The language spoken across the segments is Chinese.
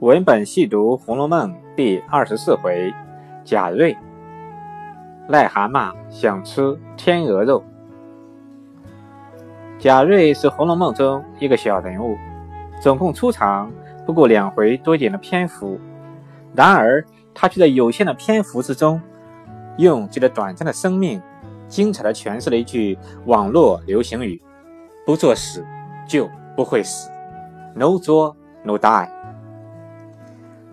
文本细读《红楼梦》第二十四回，贾瑞、癞蛤蟆想吃天鹅肉。贾瑞是《红楼梦》中一个小人物，总共出场不过两回多一点的篇幅，然而他却在有限的篇幅之中，用这个短暂的生命，精彩的诠释了一句网络流行语：“不作死就不会死，No 作 No die。”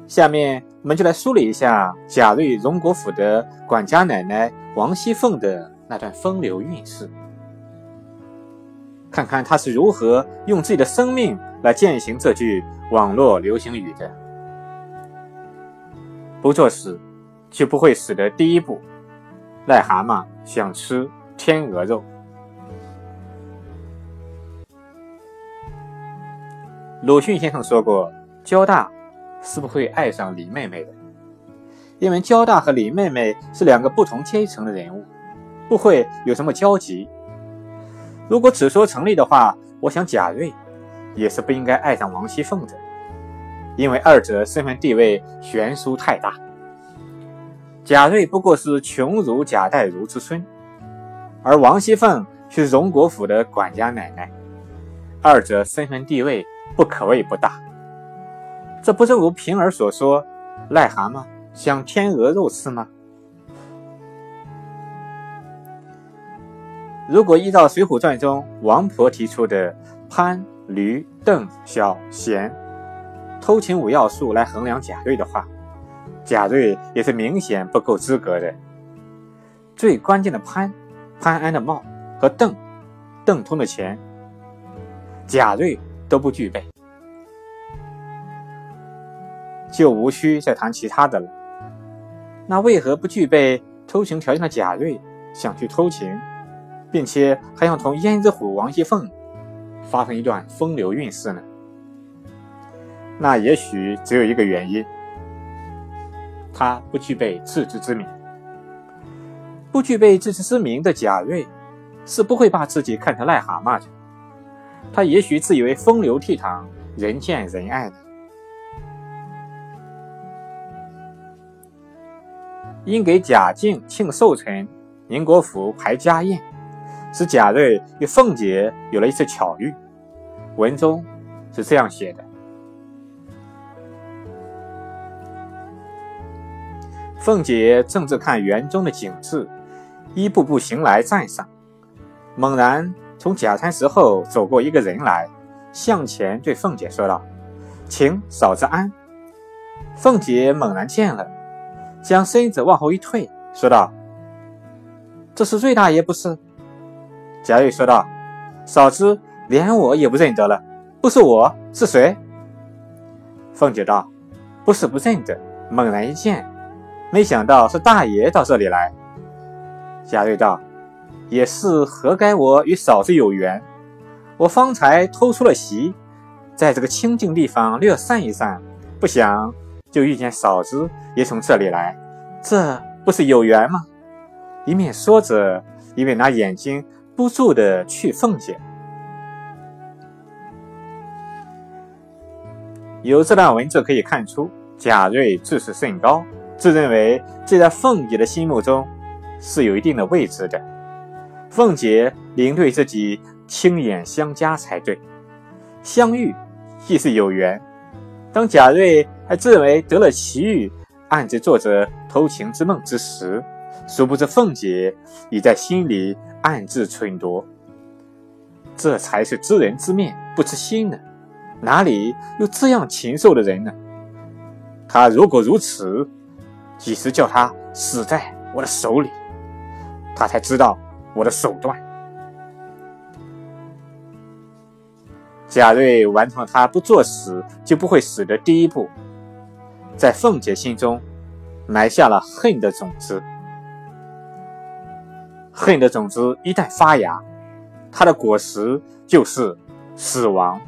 下面我们就来梳理一下贾瑞荣国府的管家奶奶王熙凤的那段风流韵事，看看她是如何用自己的生命来践行这句网络流行语的。不作死，就不会死的第一步。癞蛤蟆想吃天鹅肉。鲁迅先生说过，交大。是不会爱上李妹妹的，因为焦大和李妹妹是两个不同阶层的人物，不会有什么交集。如果此说成立的话，我想贾瑞也是不应该爱上王熙凤的，因为二者身份地位悬殊太大。贾瑞不过是穷儒贾代儒之孙，而王熙凤是荣国府的管家奶奶，二者身份地位不可谓不大。这不是如平儿所说，癞蛤蟆想天鹅肉吃吗？如果依照《水浒传》中王婆提出的潘、驴、邓、小、贤偷情五要素来衡量贾瑞的话，贾瑞也是明显不够资格的。最关键的潘、潘安的貌和邓、邓通的钱，贾瑞都不具备。就无需再谈其他的了。那为何不具备偷情条件的贾瑞想去偷情，并且还想同胭脂虎王熙凤发生一段风流韵事呢？那也许只有一个原因：他不具备自知之明。不具备自知之明的贾瑞是不会把自己看成癞蛤蟆的。他也许自以为风流倜傥、人见人爱的。因给贾敬庆寿辰，宁国府排家宴，使贾瑞与凤姐有了一次巧遇。文中是这样写的：凤姐正在看园中的景致，一步步行来站上，猛然从假餐石后走过一个人来，向前对凤姐说道：“请嫂子安。”凤姐猛然见了。将身子往后一退，说道：“这是瑞大爷不是？”贾瑞说道：“嫂子连我也不认得了，不是我是谁？”凤姐道：“不是不认得，猛然一见，没想到是大爷到这里来。”贾瑞道：“也是何该我与嫂子有缘？我方才偷出了席，在这个清静地方略散一散，不想。”就遇见嫂子也从这里来，这不是有缘吗？一面说着，一面拿眼睛不住的去凤姐。由这段文字可以看出，贾瑞自视甚高，自认为这在凤姐的心目中是有一定的位置的。凤姐应对自己亲眼相加才对，相遇既是有缘。当贾瑞还自认为得了奇遇，暗自做着偷情之梦之时，殊不知凤姐已在心里暗自忖度。这才是知人知面不知心呢，哪里有这样禽兽的人呢？他如果如此，几时叫他死在我的手里，他才知道我的手段。贾瑞完成了他不作死就不会死的第一步，在凤姐心中埋下了恨的种子。恨的种子一旦发芽，它的果实就是死亡。